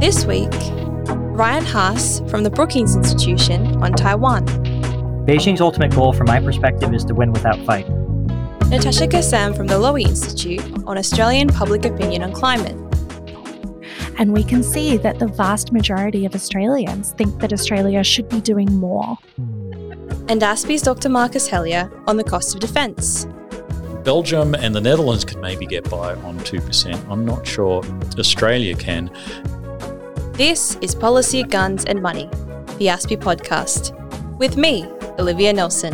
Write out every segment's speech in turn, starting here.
This week, Ryan Haas from the Brookings Institution on Taiwan. Beijing's ultimate goal, from my perspective, is to win without fight. Natasha Kassam from the Lowy Institute on Australian public opinion on climate. And we can see that the vast majority of Australians think that Australia should be doing more. And ASPI's Dr. Marcus Hellyer on the cost of defence. Belgium and the Netherlands could maybe get by on 2%. I'm not sure Australia can. This is Policy, Guns and Money, the ASPI podcast, with me, Olivia Nelson.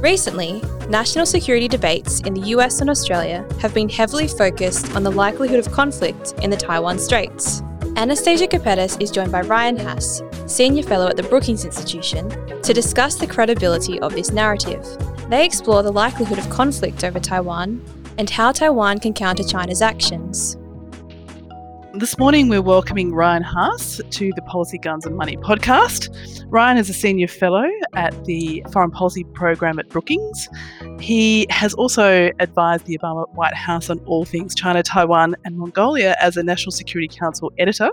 Recently, national security debates in the US and Australia have been heavily focused on the likelihood of conflict in the Taiwan Straits. Anastasia Kapetas is joined by Ryan Haas, Senior Fellow at the Brookings Institution, to discuss the credibility of this narrative. They explore the likelihood of conflict over Taiwan and how Taiwan can counter China's actions. This morning, we're welcoming Ryan Haas to the Policy Guns and Money podcast. Ryan is a senior fellow at the Foreign Policy Program at Brookings. He has also advised the Obama White House on all things China, Taiwan, and Mongolia as a National Security Council editor.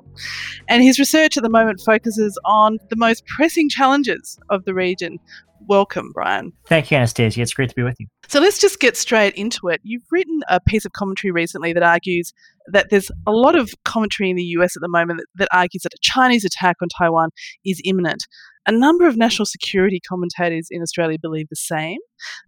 And his research at the moment focuses on the most pressing challenges of the region, welcome, Ryan. Thank you, Anastasia. It's great to be with you. So let's just get straight into it. You've written a piece of commentary recently that argues that there's a lot of commentary in the US at the moment that, that argues that a Chinese attack on Taiwan is imminent. A number of national security commentators in Australia believe the same,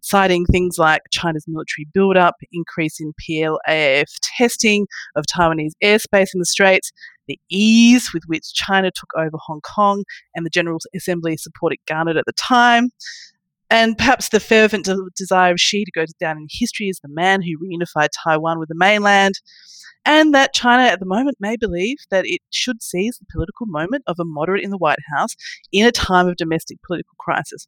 citing things like China's military build-up, increase in PLAAF testing of Taiwanese airspace in the Straits, the ease with which China took over Hong Kong, and the General Assembly support it garnered at the time. And perhaps the fervent de- desire of Xi to go down in history as the man who reunified Taiwan with the mainland and that China at the moment may believe that it should seize the political moment of a moderate in the White House in a time of domestic political crisis.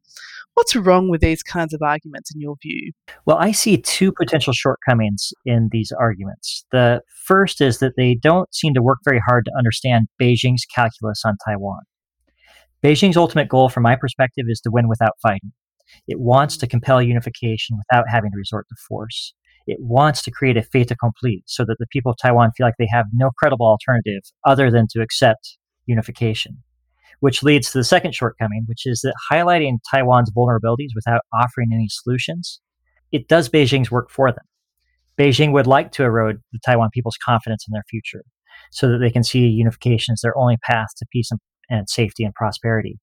What's wrong with these kinds of arguments in your view? Well, I see two potential shortcomings in these arguments. The first is that they don't seem to work very hard to understand Beijing's calculus on Taiwan. Beijing's ultimate goal, from my perspective, is to win without fighting. It wants to mm. compel unification without having to resort to force it wants to create a fait accompli so that the people of Taiwan feel like they have no credible alternative other than to accept unification. Which leads to the second shortcoming, which is that highlighting Taiwan's vulnerabilities without offering any solutions, it does Beijing's work for them. Beijing would like to erode the Taiwan people's confidence in their future so that they can see unification as their only path to peace and, and safety and prosperity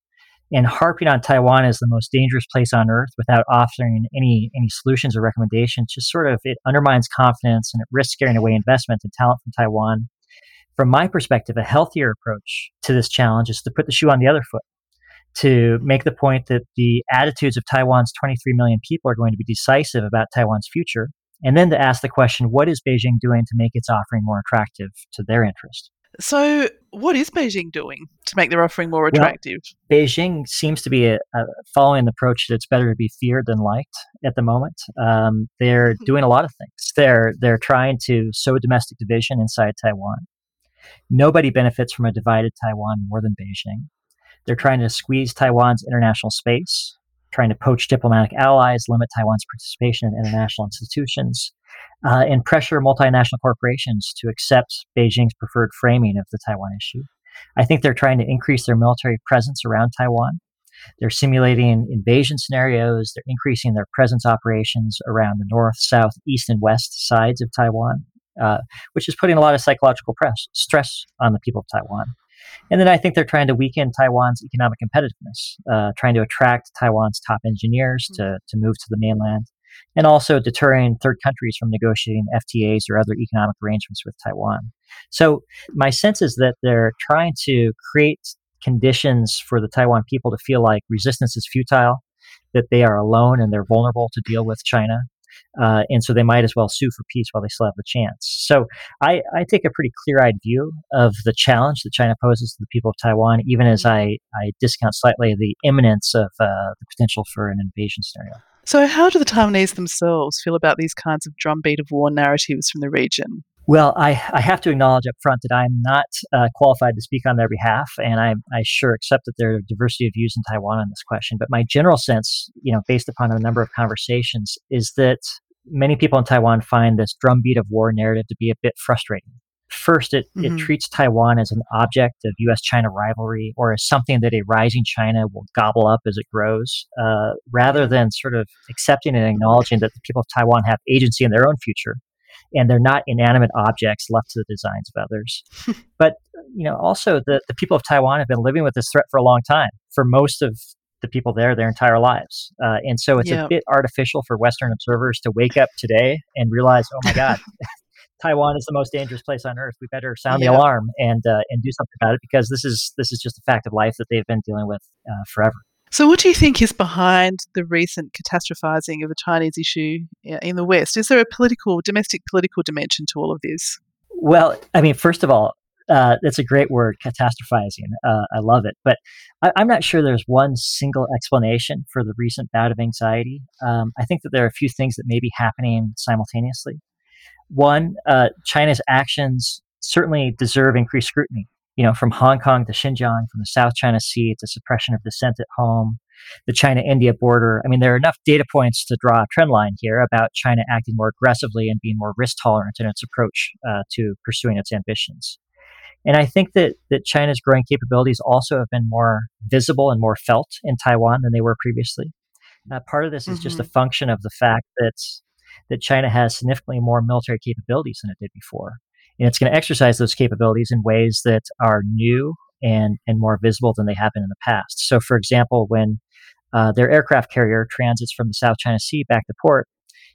and harping on Taiwan as the most dangerous place on earth without offering any any solutions or recommendations just sort of it undermines confidence and it risks scaring away investment and talent from Taiwan. From my perspective, a healthier approach to this challenge is to put the shoe on the other foot, to mm-hmm. make the point that the attitudes of Taiwan's 23 million people are going to be decisive about Taiwan's future, and then to ask the question, what is Beijing doing to make its offering more attractive to their interest? So, what is Beijing doing to make their offering more attractive? Well, Beijing seems to be a, a following the approach that it's better to be feared than liked at the moment. Um, they're hmm. doing a lot of things. They're they're trying to sow domestic division inside Taiwan. Nobody benefits from a divided Taiwan more than Beijing. They're trying to squeeze Taiwan's international space, trying to poach diplomatic allies, limit Taiwan's participation in international institutions, uh, and pressure multinational corporations to accept Beijing's preferred framing of the Taiwan issue. I think they're trying to increase their military presence around Taiwan. They're simulating invasion scenarios. They're increasing their presence operations around the north, south, east, and west sides of Taiwan, uh, which is putting a lot of psychological press, stress on the people of Taiwan. And then I think they're trying to weaken Taiwan's economic competitiveness, uh, trying to attract Taiwan's top engineers to, to move to the mainland and also deterring third countries from negotiating FTAs or other economic arrangements with Taiwan. So, my sense is that they're trying to create conditions for the Taiwan people to feel like resistance is futile, that they are alone and they're vulnerable to deal with China. Uh, and so they might as well sue for peace while they still have the chance. So I, I take a pretty clear eyed view of the challenge that China poses to the people of Taiwan, even as I, I discount slightly the imminence of uh, the potential for an invasion scenario. So, how do the Taiwanese themselves feel about these kinds of drumbeat of war narratives from the region? Well, I, I have to acknowledge up front that I'm not uh, qualified to speak on their behalf, and I, I sure accept that there are diversity of views in Taiwan on this question. But my general sense, you know, based upon a number of conversations, is that many people in Taiwan find this drumbeat of war narrative to be a bit frustrating. First, it, mm-hmm. it treats Taiwan as an object of US China rivalry or as something that a rising China will gobble up as it grows, uh, rather than sort of accepting and acknowledging that the people of Taiwan have agency in their own future and they're not inanimate objects left to the designs of others. but, you know, also the, the people of Taiwan have been living with this threat for a long time. For most of the people there their entire lives. Uh, and so it's a bit artificial for Western observers to wake up today and realize, oh my God, Taiwan is the most dangerous place on earth. We better sound the alarm and uh, and do something about it because this is this is just a fact of life that they've been dealing with uh, forever. So, what do you think is behind the recent catastrophizing of the Chinese issue in the West? Is there a political, domestic political dimension to all of this? Well, I mean, first of all, uh, that's a great word, catastrophizing. Uh, I love it. But I, am not sure there's one single explanation for the recent bout of anxiety. Um, I think that there are a few things that may be happening simultaneously. One, uh, China's actions certainly deserve increased scrutiny. You know, from Hong Kong to Xinjiang, from the South China Sea to suppression of dissent at home, the China India border. I mean, there are enough data points to draw a trend line here about China acting more aggressively and being more risk tolerant in its approach uh, to pursuing its ambitions. And I think that, that China's growing capabilities also have been more visible and more felt in Taiwan than they were previously. Uh, part of this is mm-hmm. just a mm-hmm. function of the fact that, that China has significantly more military capabilities than it did before. And it's going to exercise those capabilities in ways that are new and, and more visible than they have been in the past. So, for example, when uh, their aircraft carrier transits from the South China Sea back to port,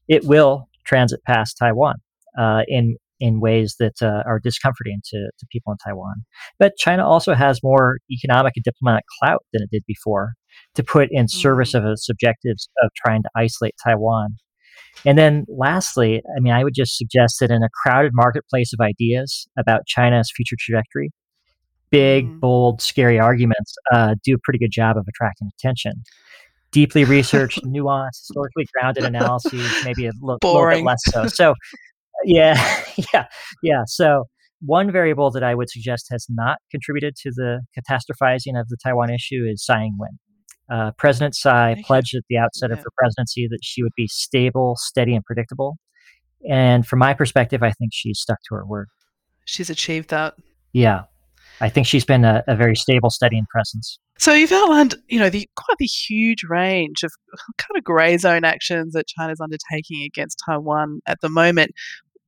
it will transit past Taiwan uh, in in ways that uh, are discomforting to, to people in Taiwan. But China also has more economic and diplomatic clout than it did before to put in service mm-hmm. of its objectives of trying to isolate Taiwan. And then lastly, I mean, I would just suggest that in a crowded marketplace of ideas about China's future trajectory, big, mm. bold, scary arguments uh, do a pretty good job of attracting attention. Deeply researched, nuanced, historically grounded analyses, maybe a little, little bit less so. So yeah, yeah, yeah. So one variable that I would suggest has not contributed to the catastrophizing of the Taiwan issue is Tsai Ing-wen. Uh, President Tsai pledged at the outset yeah. of her presidency that she would be stable, steady, and predictable. And from my perspective, I think she's stuck to her word. She's achieved that. Yeah. I think she's been a, a very stable, steadying presence. So you've outlined, you know, the quite the huge range of kind of grey zone actions that China's undertaking against Taiwan at the moment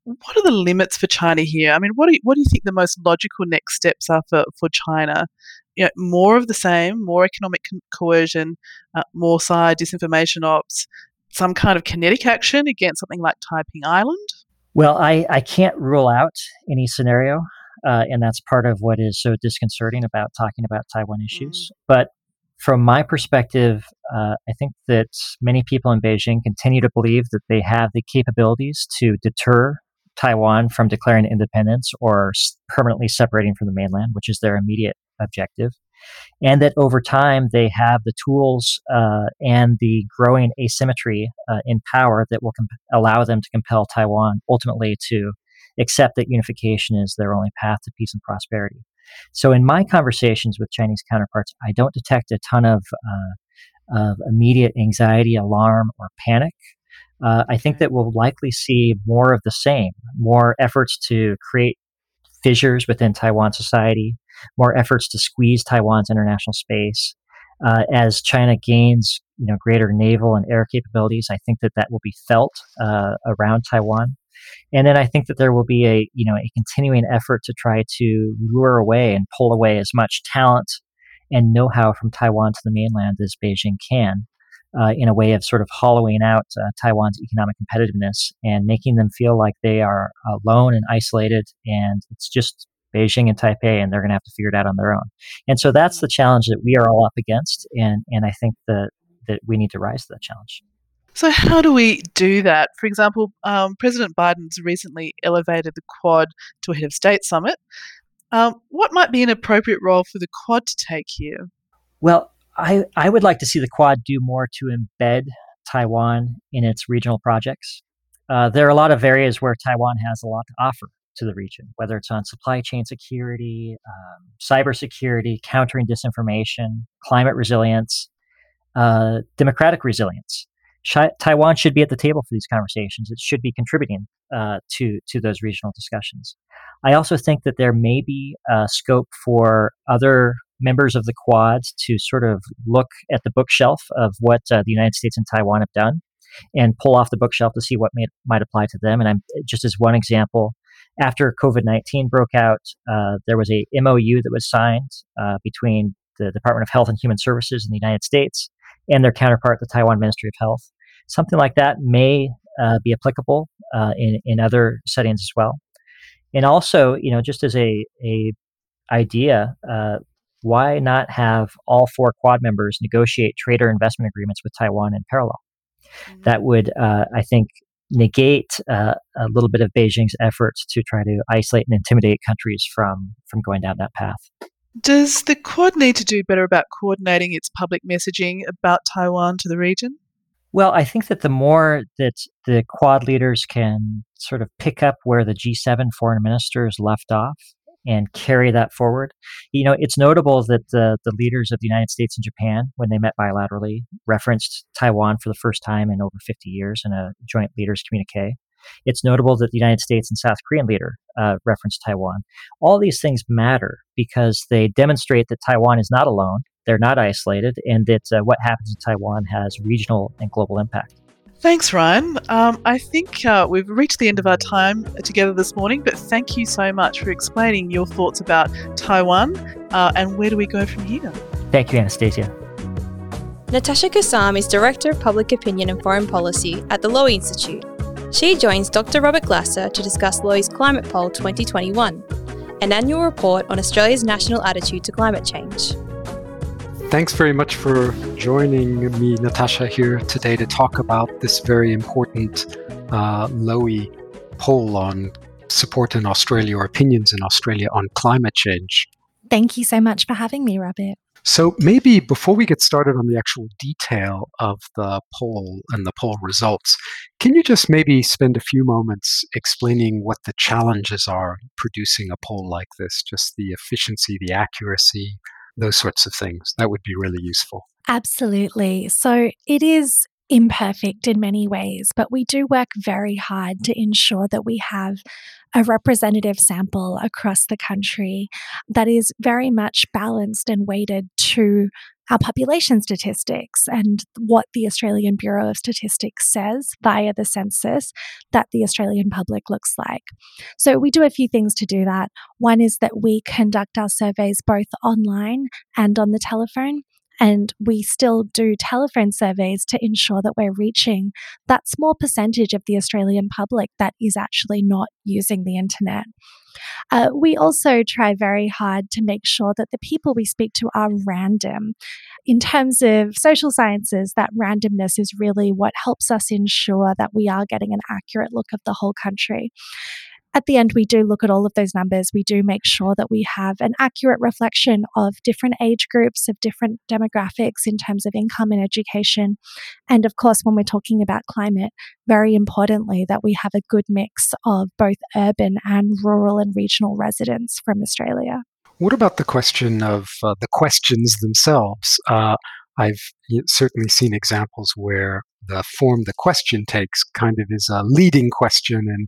what are the limits for China here? I mean, what do you, what do you think the most logical next steps are for, for China? You know, more of the same, more economic co- coercion, uh, more side disinformation ops, some kind of kinetic action against something like Taiping Island? Well, I, I can't rule out any scenario, uh, and that's part of what is so disconcerting about talking about Taiwan issues. Mm. But from my perspective, uh, I think that many people in Beijing continue to believe that they have the capabilities to deter Taiwan from declaring independence or permanently separating from the mainland, which is their immediate objective. And that over time they have the tools uh, and the growing asymmetry uh, in power that will comp- allow them to compel Taiwan ultimately to accept that unification is their only path to peace and prosperity. So, in my conversations with Chinese counterparts, I don't detect a ton of, uh, of immediate anxiety, alarm, or panic uh, I think that we'll likely see more of the same, more efforts to create fissures within Taiwan society, more efforts to squeeze Taiwan's international space. Uh, as China gains, you know, greater naval and air capabilities, I think that that will be felt uh, around Taiwan. And then I think that there will be a, you know, a continuing effort to try to lure away and pull away as much talent and know-how from Taiwan to the mainland as Beijing can uh, in a way of sort of hollowing out uh, Taiwan's economic competitiveness and making them feel like they are alone and isolated, and it's just Beijing and Taipei, and they're going to have to figure it out on their own. And so that's the challenge that we are all up against, and and I think that that we need to rise to that challenge. So, how do we do that? For example, um, President Biden's recently elevated the Quad to a head of state summit. Um, what might be an appropriate role for the Quad to take here? Well, I, I would like to see the Quad do more to embed Taiwan in its regional projects. Uh, there are a lot of areas where Taiwan has a lot to offer to the region, whether it's on supply chain security, um, cybersecurity, countering disinformation, climate resilience, uh, democratic resilience. Taiwan should be at the table for these conversations. It should be contributing uh, to to those regional discussions. I also think that there may be scope for other members of the Quad to sort of look at the bookshelf of what uh, the United States and Taiwan have done and pull off the bookshelf to see what may, might apply to them. And I'm just as one example. After COVID 19 broke out, uh, there was a MOU that was signed uh, between the Department of Health and Human Services in the United States and their counterpart, the Taiwan Ministry of Health. Something like that may uh, be applicable uh, in, in other settings as well. And also, you know, just as a, a idea, uh, why not have all four Quad members negotiate trade or investment agreements with Taiwan in parallel? Mm-hmm. That would, uh, I think, negate uh, a little bit of Beijing's efforts to try to isolate and intimidate countries from from going down that path. Does the Quad need to do better about coordinating its public messaging about Taiwan to the region? Well, I think that the more that the Quad leaders can sort of pick up where the G7 foreign ministers left off and carry that forward. You know, it's notable that the, the leaders of the United States and Japan, when they met bilaterally, referenced Taiwan for the first time in over 50 years in a joint leaders communique. It's notable that the United States and South Korean leader uh, referenced Taiwan. All these things matter because they demonstrate that Taiwan is not alone, they're not isolated, and that uh, what happens in Taiwan has regional and global impact. Thanks, Ryan. Um, I think uh, we've reached the end of our time together this morning, but thank you so much for explaining your thoughts about Taiwan uh, and where do we go from here? Thank you, Anastasia. Natasha Kassam is Director of Public Opinion and Foreign Policy at the Lowy Institute. She joins Dr. Robert Glasser to discuss Lowy's Climate Poll 2021, an annual report on Australia's national attitude to climate change. Thanks very much for joining me, Natasha, here today to talk about this very important uh, Lowy poll on support in Australia or opinions in Australia on climate change. Thank you so much for having me, Robert. So, maybe before we get started on the actual detail of the poll and the poll results, can you just maybe spend a few moments explaining what the challenges are producing a poll like this? Just the efficiency, the accuracy, those sorts of things. That would be really useful. Absolutely. So it is imperfect in many ways, but we do work very hard to ensure that we have a representative sample across the country that is very much balanced and weighted to our population statistics and what the Australian Bureau of Statistics says via the census that the Australian public looks like. So we do a few things to do that. One is that we conduct our surveys both online and on the telephone. And we still do telephone surveys to ensure that we're reaching that small percentage of the Australian public that is actually not using the internet. Uh, we also try very hard to make sure that the people we speak to are random. In terms of social sciences, that randomness is really what helps us ensure that we are getting an accurate look of the whole country at the end, we do look at all of those numbers. We do make sure that we have an accurate reflection of different age groups, of different demographics in terms of income and education. And of course, when we're talking about climate, very importantly, that we have a good mix of both urban and rural and regional residents from Australia. What about the question of uh, the questions themselves? Uh, I've certainly seen examples where the form the question takes kind of is a leading question and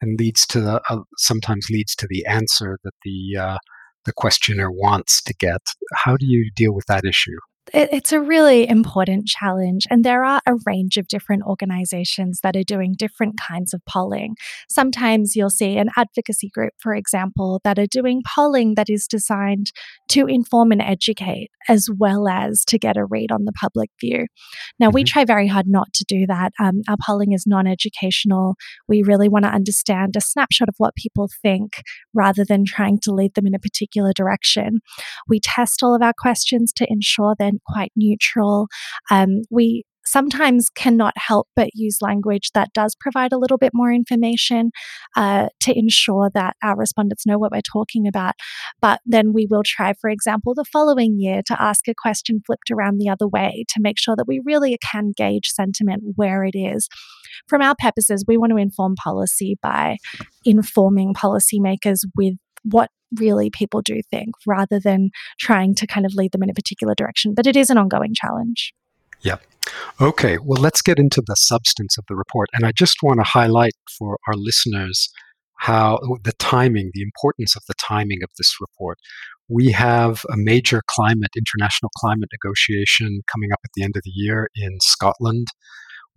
and leads to the uh, sometimes leads to the answer that the uh, the questioner wants to get. How do you deal with that issue? It, it's a really important challenge. And there are a range of different organizations that are doing different kinds of polling. Sometimes you'll see an advocacy group, for example, that are doing polling that is designed to inform and educate as well as to get a read on the public view. Now, we mm-hmm. try very hard not to do that. Um, our polling is non educational. We really want to understand a snapshot of what people think rather than trying to lead them in a particular direction. We test all of our questions to ensure they're quite neutral. Um, we sometimes cannot help but use language that does provide a little bit more information uh, to ensure that our respondents know what we're talking about. But then we will try, for example, the following year to ask a question flipped around the other way to make sure that we really can gauge sentiment where it is. From our purposes, we want to inform policy by informing policymakers with what really people do think rather than trying to kind of lead them in a particular direction. But it is an ongoing challenge. Yep. Okay, well, let's get into the substance of the report. And I just want to highlight for our listeners how the timing, the importance of the timing of this report. We have a major climate, international climate negotiation coming up at the end of the year in Scotland.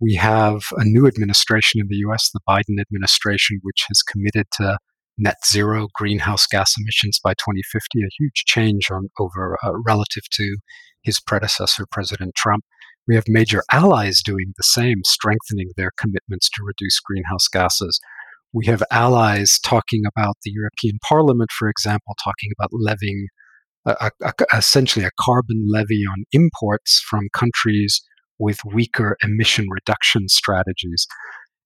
We have a new administration in the US, the Biden administration, which has committed to net zero greenhouse gas emissions by 2050, a huge change on over uh, relative to his predecessor, President Trump. We have major allies doing the same, strengthening their commitments to reduce greenhouse gases. We have allies talking about the European Parliament, for example, talking about levying a, a, essentially a carbon levy on imports from countries with weaker emission reduction strategies.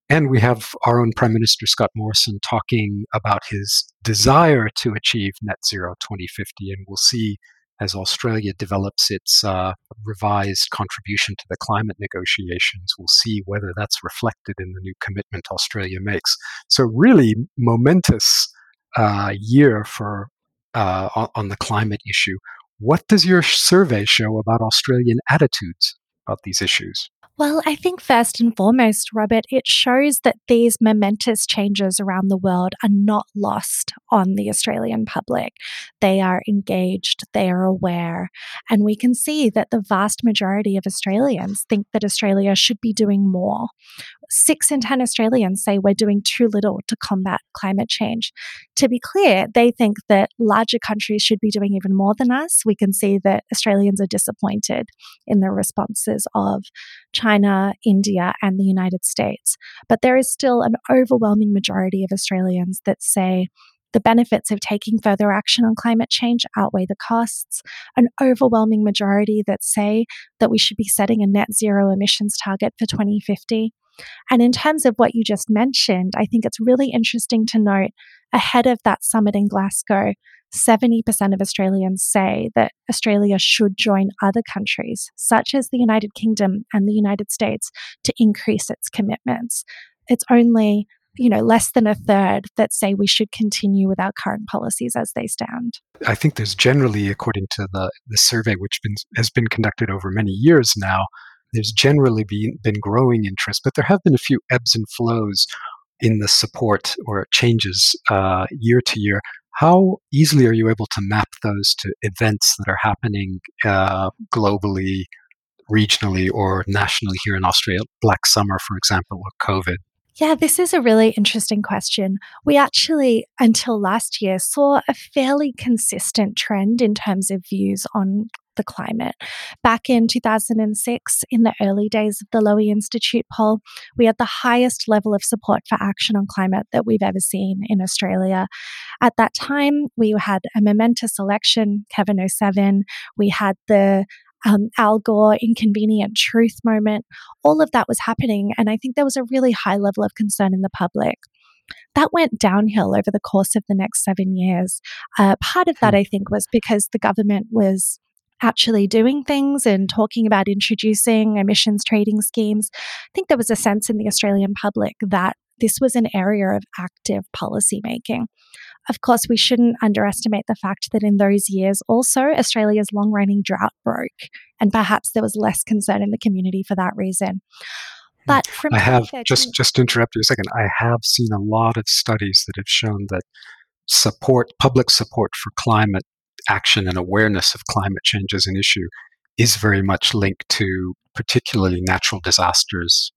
And we have our own Prime Minister Scott Morrison talking about his desire to achieve net zero 2050. And we'll see as Australia develops its uh, revised contribution to the climate negotiations, we'll see whether that's reflected in the new commitment Australia makes. So, really momentous uh, year for uh, on the climate issue. What does your survey show about Australian attitudes about these issues? Well, I think first and foremost, Robert, it shows that these momentous changes around the world are not lost on the Australian public. They are engaged, they are aware, and we can see that the vast majority of Australians think that Australia should be doing more six in 10 Australians say we're doing too little to combat climate change. To be clear, they think that larger countries should be doing even more than us. We can see that Australians are disappointed in the responses of China, India, and the United States. But there is still an overwhelming majority of Australians that say, the benefits of taking further action on climate change outweigh the costs. An overwhelming majority that say that we should be setting a net zero emissions target for 2050. And in terms of what you just mentioned, I think it's really interesting to note ahead of that summit in Glasgow, 70% of Australians say that Australia should join other countries, such as the United Kingdom and the United States, to increase its commitments. It's only you know less than a third that say we should continue with our current policies as they stand i think there's generally according to the, the survey which been, has been conducted over many years now there's generally been, been growing interest, but there have been a few ebbs and flows in the support or changes uh, year to year. How easily are you able to map those to events that are happening uh, globally, regionally, or nationally here in Australia? Black Summer, for example, or COVID. Yeah, this is a really interesting question. We actually, until last year, saw a fairly consistent trend in terms of views on the climate. Back in 2006, in the early days of the Lowy Institute poll, we had the highest level of support for action on climate that we've ever seen in Australia. At that time, we had a momentous election, Kevin 07. We had the um, Al Gore inconvenient truth moment. All of that was happening. And I think there was a really high level of concern in the public that went downhill over the course of the next seven years. Uh, part of that, hmm. I think, was because the government was actually doing things and talking about introducing emissions trading schemes, I think there was a sense in the Australian public that this was an area of active policymaking. Of course, we shouldn't underestimate the fact that in those years also Australia's long running drought broke, and perhaps there was less concern in the community for that reason. But hmm. from I have just just to interrupt you a second. I have seen a lot of studies that have shown that support, public support for climate action and awareness of climate change as an issue is very much linked to particularly natural disasters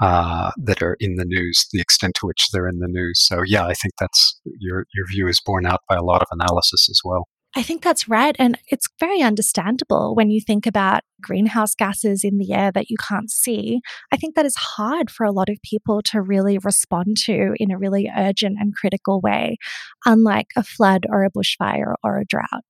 uh, that are in the news, the extent to which they're in the news. So yeah, I think that's your your view is borne out by a lot of analysis as well. I think that's right. And it's very understandable when you think about greenhouse gases in the air that you can't see. I think that is hard for a lot of people to really respond to in a really urgent and critical way, unlike a flood or a bushfire or a drought.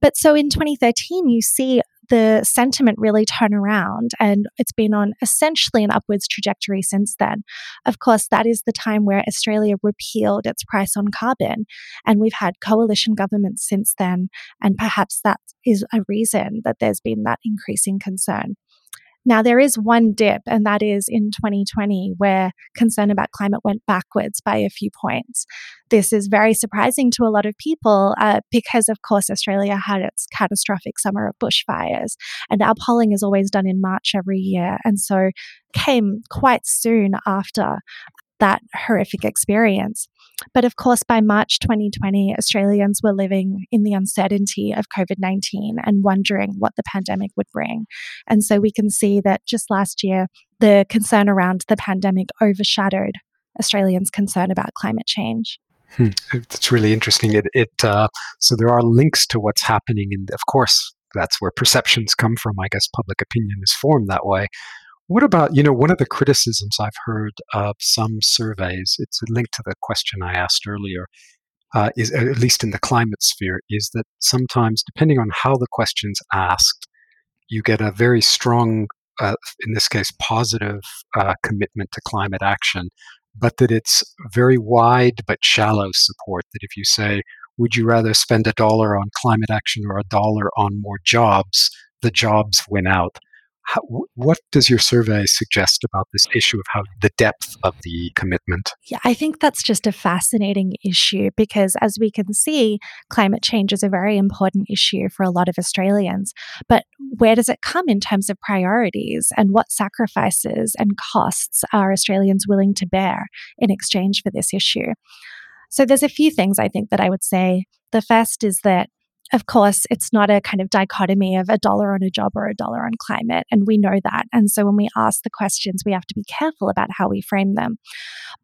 But so in 2013, you see the sentiment really turn around and it's been on essentially an upwards trajectory since then. Of course, that is the time where Australia repealed its price on carbon and we've had coalition governments since then and perhaps that is a reason that there's been that increasing concern. Now, there is one dip, and that is in 2020, where concern about climate went backwards by a few points. This is very surprising to a lot of people uh, because, of course, Australia had its catastrophic summer of bushfires, and our polling is always done in March every year. And so came quite soon after that horrific experience. But of course, by March 2020, Australians were living in the uncertainty of COVID 19 and wondering what the pandemic would bring. And so we can see that just last year, the concern around the pandemic overshadowed Australians' concern about climate change. Hmm. It's really interesting. It, it uh, so there are links to what's happening, and of course, that's where perceptions come from. I guess public opinion is formed that way. What about, you know, one of the criticisms I've heard of some surveys, it's a link to the question I asked earlier, uh, is at least in the climate sphere, is that sometimes, depending on how the question's asked, you get a very strong, uh, in this case, positive uh, commitment to climate action, but that it's very wide but shallow support. That if you say, would you rather spend a dollar on climate action or a dollar on more jobs, the jobs win out. How, what does your survey suggest about this issue of how the depth of the commitment? Yeah, I think that's just a fascinating issue because, as we can see, climate change is a very important issue for a lot of Australians. But where does it come in terms of priorities and what sacrifices and costs are Australians willing to bear in exchange for this issue? So, there's a few things I think that I would say. The first is that of course, it's not a kind of dichotomy of a dollar on a job or a dollar on climate. And we know that. And so when we ask the questions, we have to be careful about how we frame them.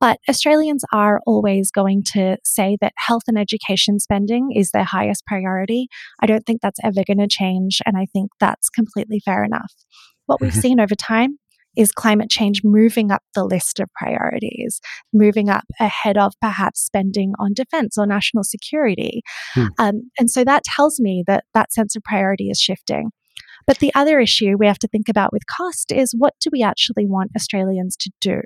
But Australians are always going to say that health and education spending is their highest priority. I don't think that's ever going to change. And I think that's completely fair enough. What we've mm-hmm. seen over time is climate change moving up the list of priorities, moving up ahead of perhaps spending on defense or national security. Hmm. Um, and so that tells me that that sense of priority is shifting. But the other issue we have to think about with cost is what do we actually want Australians to do?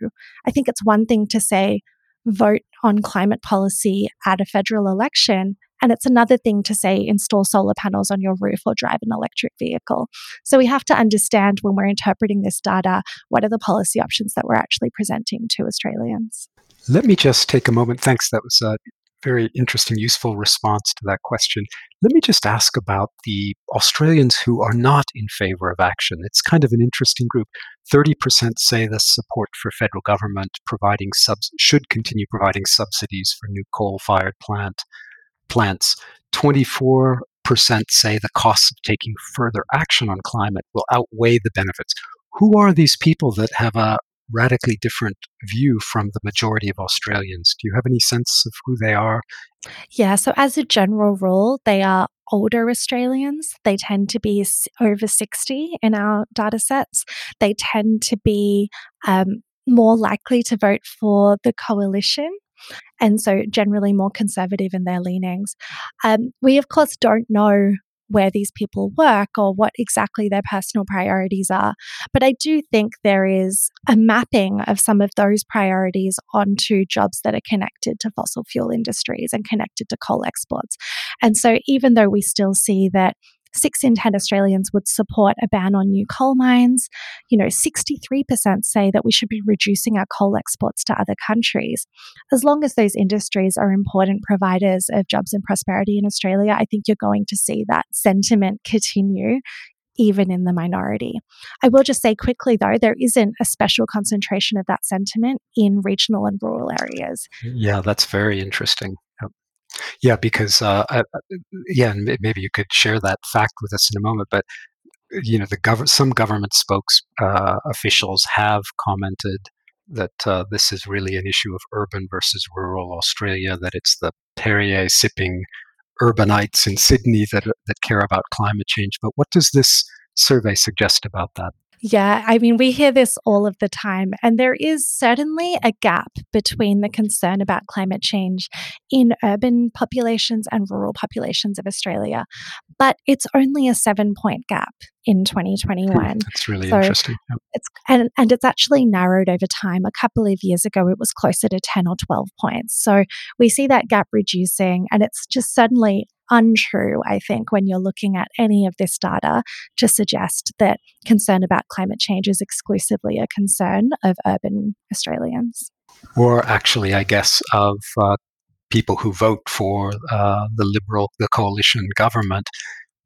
I think it's one thing to say, vote on climate policy at a federal election. And it's another thing to say install solar panels on your roof or drive an electric vehicle. So we have to understand when we're interpreting this data, what are the policy options that we're actually presenting to Australians? Let me just take a moment. Thanks. That was a very interesting, useful response to that question. Let me just ask about the Australians who are not in favor of action. It's kind of an interesting group. 30% say the support for federal government providing subs should continue providing subsidies for new coal-fired plant plants. 24% say the costs of taking further action on climate will outweigh the benefits. Who are these people that have a radically different view from the majority of Australians? Do you have any sense of who they are? Yeah, so as a general rule, they are older Australians. They tend to be over 60 in our data sets. They tend to be um, more likely to vote for the coalition and so generally more conservative in their leanings. Um, we, of course, don't know where these people work or what exactly their personal priorities are. But I do think there is a mapping of some of those priorities onto jobs that are connected to fossil fuel industries and connected to coal exports. And so even though we still see that six in 10 Australians would support a ban on new coal mines. You know, 63% say that we should be reducing our coal exports to other countries. As long as those industries are important providers of jobs and prosperity in Australia, I think you're going to see that sentiment continue even in the minority. I will just say quickly, though, there isn't a special concentration of that sentiment in regional and rural areas. Yeah, that's very interesting. Yeah, because uh, uh, yeah, and maybe you could share that fact with us in a moment. But you know, the gov- some government spokes uh, officials have commented that uh, this is really an issue of urban versus rural Australia. That it's the Perrier sipping urbanites in Sydney that that care about climate change. But what does this survey suggest about that? Yeah, I mean, we hear this all of the time, and there is certainly a gap between the concern about climate change in urban populations and rural populations of Australia. But it's only a seven point gap in 2021. Hmm, that's really so interesting. Yep. It's and, and it's actually narrowed over time. A couple of years ago, it was closer to 10 or 12 points. So we see that gap reducing, and it's just suddenly untrue, I think, when you're looking at any of this data to suggest that concern about climate change is exclusively a concern of urban Australians. Or actually, I guess, of uh, people who vote for uh, the Liberal, the coalition government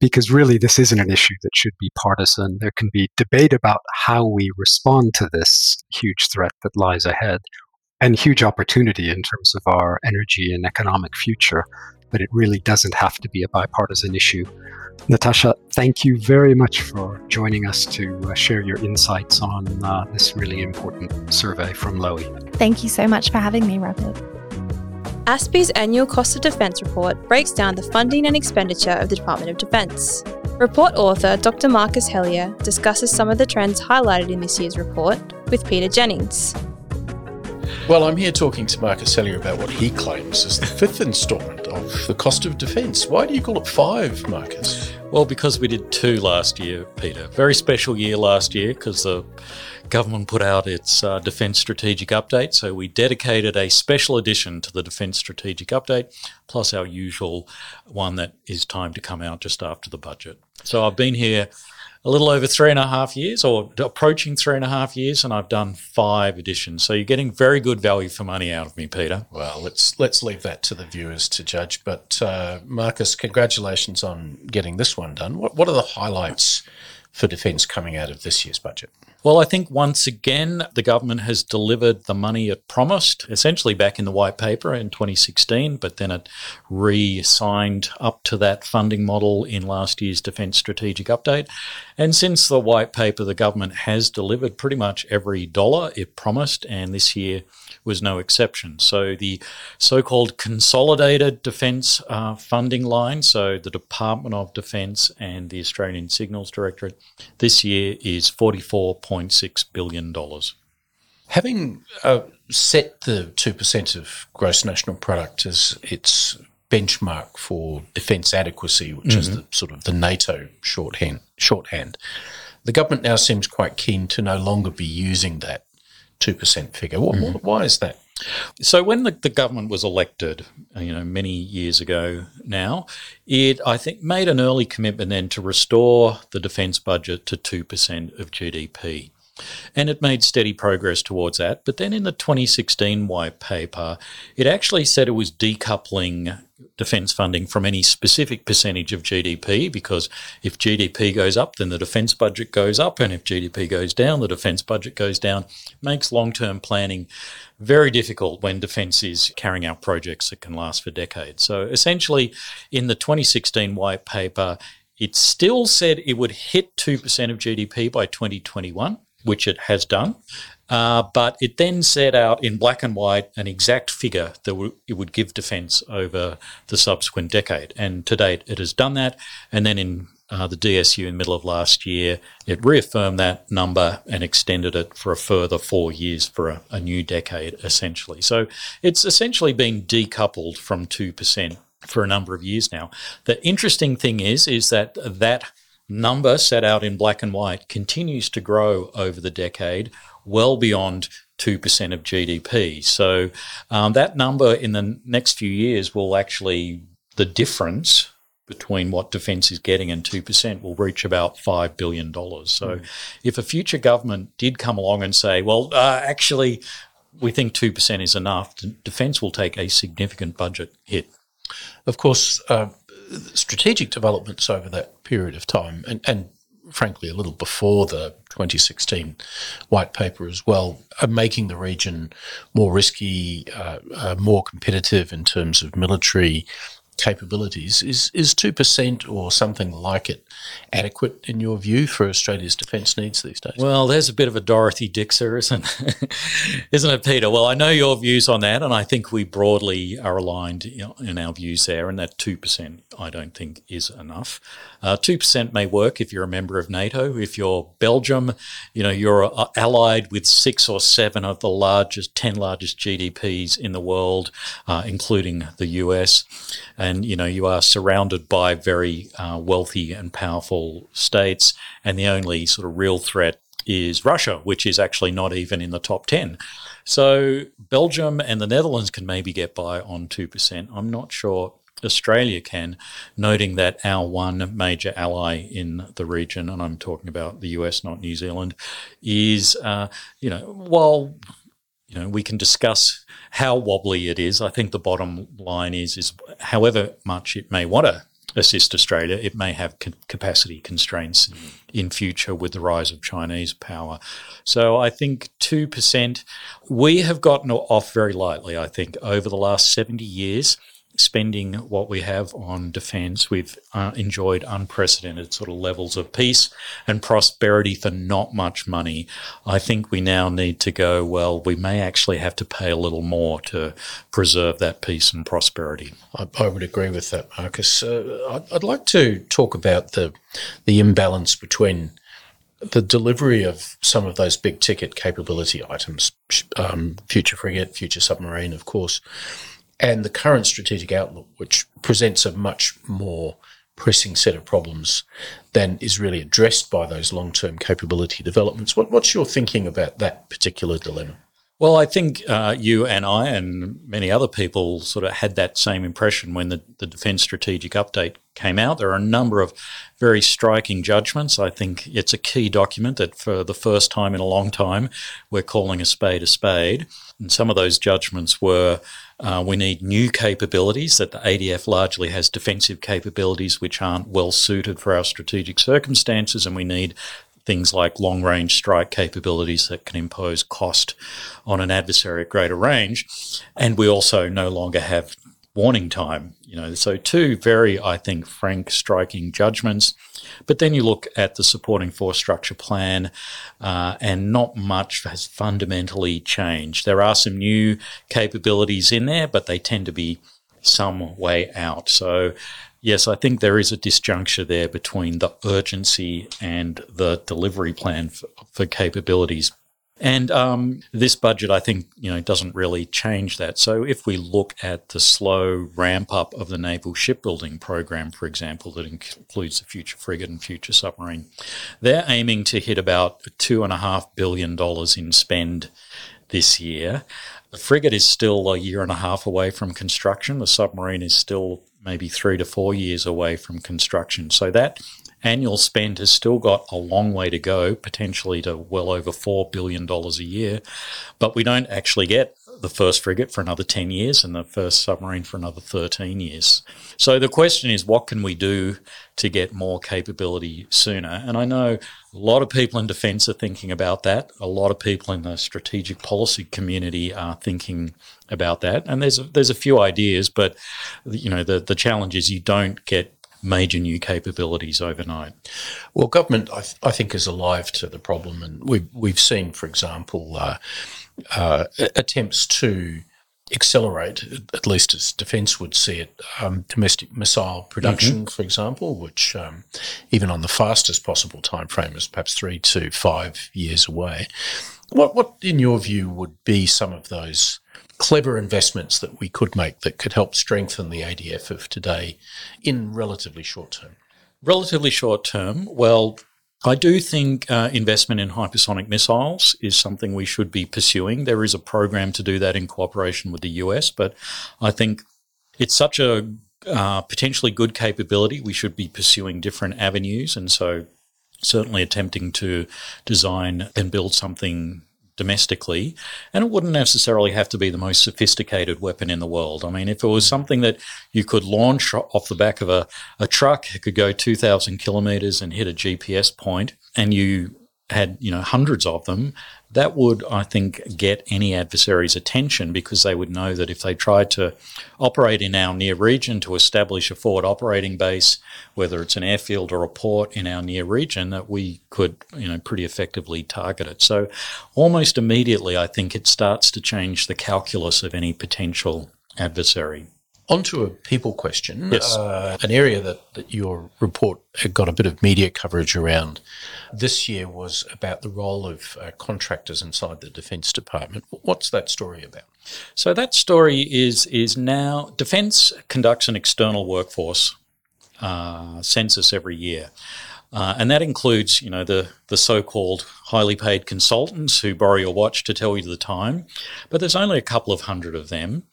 because really this isn't an issue that should be partisan. There can be debate about how we respond to this huge threat that lies ahead and huge opportunity in terms of our energy and economic future, but it really doesn't have to be a bipartisan issue. Natasha, thank you very much for joining us to uh, share your insights on uh, this really important survey from Lowy. Thank you so much for having me, Robert. ASPI's annual Cost of Defence report breaks down the funding and expenditure of the Department of Defence. Report author Dr. Marcus Hellyer discusses some of the trends highlighted in this year's report with Peter Jennings. Well, I'm here talking to Marcus Hellyer about what he claims is the fifth instalment of the cost of defence. Why do you call it five, Marcus? Well, because we did two last year, Peter. Very special year last year because the government put out its uh, Defence Strategic Update. So we dedicated a special edition to the Defence Strategic Update, plus our usual one that is timed to come out just after the budget. So I've been here a little over three and a half years or approaching three and a half years and I've done five editions. So you're getting very good value for money out of me, Peter. Well, let's let's leave that to the viewers to judge. But uh, Marcus, congratulations on getting this one done. What what are the highlights for defence coming out of this year's budget? Well, I think once again, the government has delivered the money it promised, essentially back in the white paper in 2016, but then it re signed up to that funding model in last year's Defence Strategic Update. And since the white paper, the government has delivered pretty much every dollar it promised, and this year was no exception. So the so-called consolidated defence uh, funding line, so the Department of Defence and the Australian Signals Directorate, this year is $44.6 billion. Having uh, set the 2% of gross national product as its benchmark for defence adequacy, which mm-hmm. is the, sort of the NATO shorthand, shorthand, the government now seems quite keen to no longer be using that 2% figure. What, mm. Why is that? So when the, the, government was elected, uh, you know, many years ago now, it I think made an early commitment then to restore the defence budget to two percent of GDP. And it made steady progress towards that. But then in the 2016 white paper, it actually said it was decoupling defence funding from any specific percentage of GDP because if GDP goes up, then the defence budget goes up, and if GDP goes down, the defence budget goes down. It Makes long term planning very difficult when defence is carrying out projects that can last for decades. So essentially, in the 2016 white paper, it still said it would hit 2% of GDP by 2021 which it has done. Uh, but it then set out in black and white an exact figure that w- it would give defence over the subsequent decade. And to date, it has done that. And then in uh, the DSU in the middle of last year, it reaffirmed that number and extended it for a further four years for a, a new decade, essentially. So it's essentially been decoupled from 2% for a number of years now. The interesting thing is, is that that number set out in black and white continues to grow over the decade, well beyond 2% of GDP. So um, that number in the next few years will actually, the difference between what defence is getting and 2% will reach about $5 billion. So mm. if a future government did come along and say, well, uh, actually, we think 2% is enough, defence will take a significant budget hit. Of course, uh, strategic developments over that period of time, and, and frankly, a little before the 2016 white paper as well, are making the region more risky, uh, uh, more competitive in terms of military capabilities. Is is two percent or something like it adequate in your view for Australia's defence needs these days? Well, there's a bit of a Dorothy Dixer, isn't isn't it, Peter? Well, I know your views on that, and I think we broadly are aligned in our views there. And that two percent, I don't think, is enough. Uh, two percent may work if you're a member of NATO. If you're Belgium, you know you're uh, allied with six or seven of the largest, ten largest GDPs in the world, uh, including the US, and you know you are surrounded by very uh, wealthy and powerful states, and the only sort of real threat is Russia, which is actually not even in the top 10. So Belgium and the Netherlands can maybe get by on 2%. I'm not sure Australia can, noting that our one major ally in the region, and I'm talking about the US, not New Zealand, is, uh, you know, while you know we can discuss how wobbly it is, I think the bottom line is is however much it may want to assist Australia, it may have capacity constraints mm. in future with the rise of Chinese power. So I think 2%, we have gotten off very lightly, I think, over the last 70 years spending what we have on defence, we've uh, enjoyed unprecedented sort of levels of peace and prosperity for not much money. I think we now need to go, well, we may actually have to pay a little more to preserve that peace and prosperity. I, I would agree with that, Marcus. Uh, I'd, I'd like to talk about the, the imbalance between the delivery of some of those big ticket capability items, um, future frigate, future submarine, of course, and the current strategic outlook, which presents a much more pressing set of problems than is really addressed by those long term capability developments. What, what's your thinking about that particular dilemma? Well, I think uh, you and I and many other people sort of had that same impression when the, the Defence Strategic Update came out. There are a number of very striking judgments. I think it's a key document that for the first time in a long time, we're calling a spade a spade. And some of those judgments were uh, we need new capabilities, that the ADF largely has defensive capabilities which aren't well suited for our strategic circumstances, and we need things like long range strike capabilities that can impose cost on an adversary at greater range. And we also no longer have warning time. You know, so two very, I think, frank, striking judgments. But then you look at the supporting force structure plan, uh, and not much has fundamentally changed. There are some new capabilities in there, but they tend to be some way out. So yes, I think there is a disjuncture there between the urgency and the delivery plan for, for capabilities. And um, this budget, I think, you know, doesn't really change that. So if we look at the slow ramp up of the naval shipbuilding program, for example, that includes the future frigate and future submarine, they're aiming to hit about two and a half billion dollars in spend this year. The frigate is still a year and a half away from construction. The submarine is still maybe three to four years away from construction. So that annual spend has still got a long way to go, potentially to well over $4 billion a year. But we don't actually get the first frigate for another 10 years and the first submarine for another 13 years. So the question is, what can we do to get more capability sooner? And I know a lot of people in defence are thinking about that. A lot of people in the strategic policy community are thinking about that. And there's a, there's a few ideas, but you know the the challenge is you don't get major new capabilities overnight. Well, government, I, th- I think, is alive to the problem, and we've we've seen, for example, uh, uh, attempts to accelerate, at least as defence would see it, um, domestic missile production, mm-hmm. for example, which um, even on the fastest possible time frame is perhaps three to five years away. What, what, in your view, would be some of those clever investments that we could make that could help strengthen the ADF of today in relatively short term? Relatively short term, well, I do think uh, investment in hypersonic missiles is something we should be pursuing. There is a program to do that in cooperation with the US, but I think it's such a uh, potentially good capability. We should be pursuing different avenues. And so, certainly attempting to design and build something domestically, and it wouldn't necessarily have to be the most sophisticated weapon in the world. I mean, if it was mm. something that you could launch off the back of a, a truck, it could go 2,000 kilometers and hit a GPS point, and you had you know hundreds of them, that would I think get any adversary's attention because they would know that if they tried to operate in our near region to establish a forward operating base, whether it's an airfield or a port in our near region, that we could you know pretty effectively target it. So almost immediately, I think it starts to change the calculus of any potential adversary. Onto a people question. Yes. Uh, an area that, that your report got a bit of media coverage around this year was about the role of uh, contractors inside the Defence Department. What's that story about? So that story is is now Defence conducts an external workforce uh, census every year. Uh, and that includes, you know, the, the so-called highly paid consultants who borrow your watch to tell you the time. But there's only a couple of hundred of them.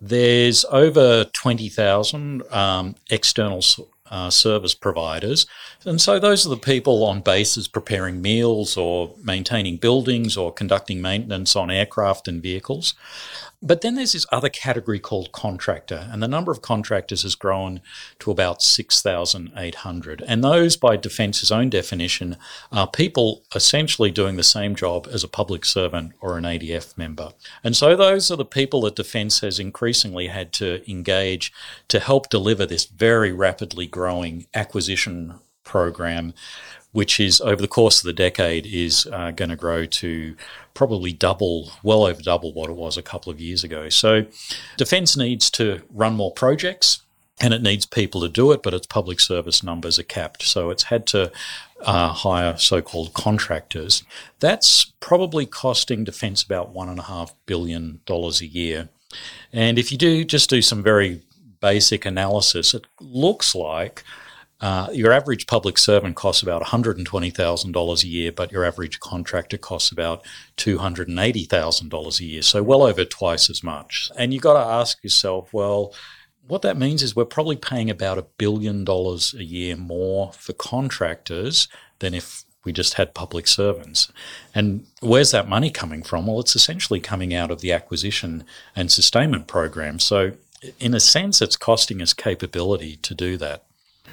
There's over 20,000 um, external uh, service providers. And so those are the people on bases preparing meals or maintaining buildings or conducting maintenance on aircraft and vehicles. But then there's this other category called contractor, and the number of contractors has grown to about 6,800. And those, by Defence's own definition, are people essentially doing the same job as a public servant or an ADF member. And so those are the people that Defence has increasingly had to engage to help deliver this very rapidly growing acquisition program which is over the course of the decade is uh, going to grow to probably double, well over double what it was a couple of years ago. So, defence needs to run more projects and it needs people to do it, but its public service numbers are capped. So, it's had to uh, hire so called contractors. That's probably costing defence about $1.5 billion a year. And if you do just do some very basic analysis, it looks like uh, your average public servant costs about $120,000 a year, but your average contractor costs about $280,000 a year. So well over twice as much. And you've got to ask yourself, well, what that means is we're probably paying about a billion dollars a year more for contractors than if we just had public servants. And where's that money coming from? Well, it's essentially coming out of the acquisition and sustainment program. So, in a sense, it's costing us capability to do that.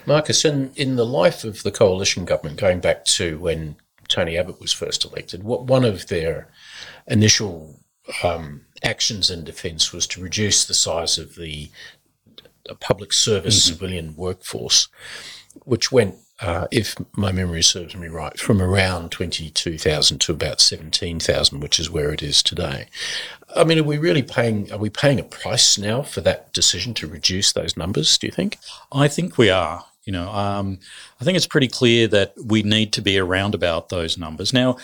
Marcus, in, in the life of the coalition government, going back to when Tony Abbott was first elected, what one of their initial um, actions in defence was to reduce the size of the public service mm-hmm. civilian workforce, which went, uh, if my memory serves me right, from around 22,000 to about 17,000, which is where it is today. I mean, are we really paying? Are we paying a price now for that decision to reduce those numbers? Do you think? I think we are. You know, um, I think it's pretty clear that we need to be around about those numbers. Now,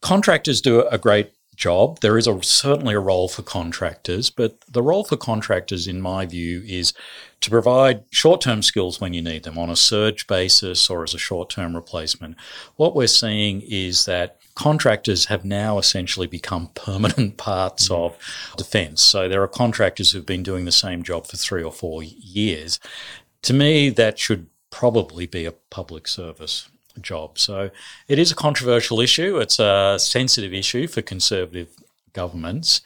contractors do a great job. There is a, certainly a role for contractors, but the role for contractors, in my view, is to provide short term skills when you need them on a surge basis or as a short term replacement. What we're seeing is that contractors have now essentially become permanent parts of defence. So there are contractors who've been doing the same job for three or four years. To me, that should probably be a public service job. So it is a controversial issue. It's a sensitive issue for conservative governments.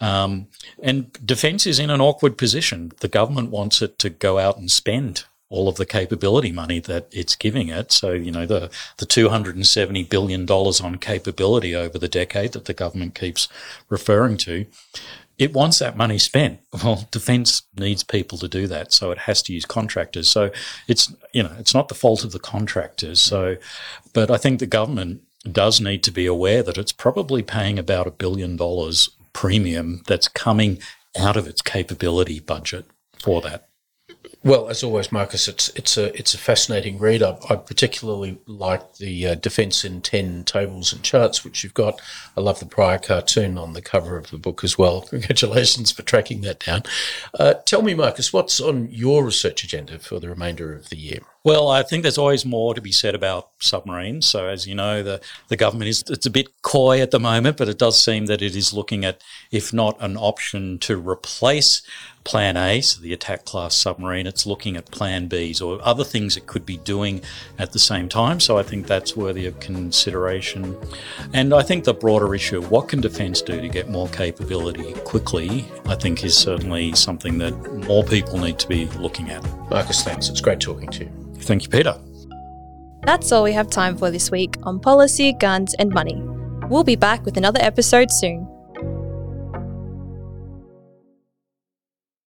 Um, and defence is in an awkward position. The government wants it to go out and spend all of the capability money that it's giving it. So, you know, the, the $270 billion on capability over the decade that the government keeps referring to it wants that money spent. Well, defence needs people to do that, so it has to use contractors. So it's you know it's not the fault of the contractors. So, but I think the government does need to be aware that it's probably paying about a billion dollars premium that's coming out of its capability budget for that. Well, as always, Marcus, it's it's a it's a fascinating read. I, I particularly like the uh, defence in ten tables and charts, which you've got. I love the Pryor cartoon on the cover of the book as well. Congratulations for tracking that down. Uh, tell me, Marcus, what's on your research agenda for the remainder of the year? Well, I think there's always more to be said about submarines. So, as you know, the, the government is it's a bit coy at the moment, but it does seem that it is looking at, if not an option to replace Plan A, so the attack class submarine, it's looking at Plan Bs or other things it could be doing at the same time. So, I think that's worthy of consideration. And I think the broader issue what can defence do to get more capability quickly, I think is certainly something that more people need to be looking at. Marcus, thanks. It's great talking to you. Thank you, Peter. That's all we have time for this week on policy, guns, and money. We'll be back with another episode soon.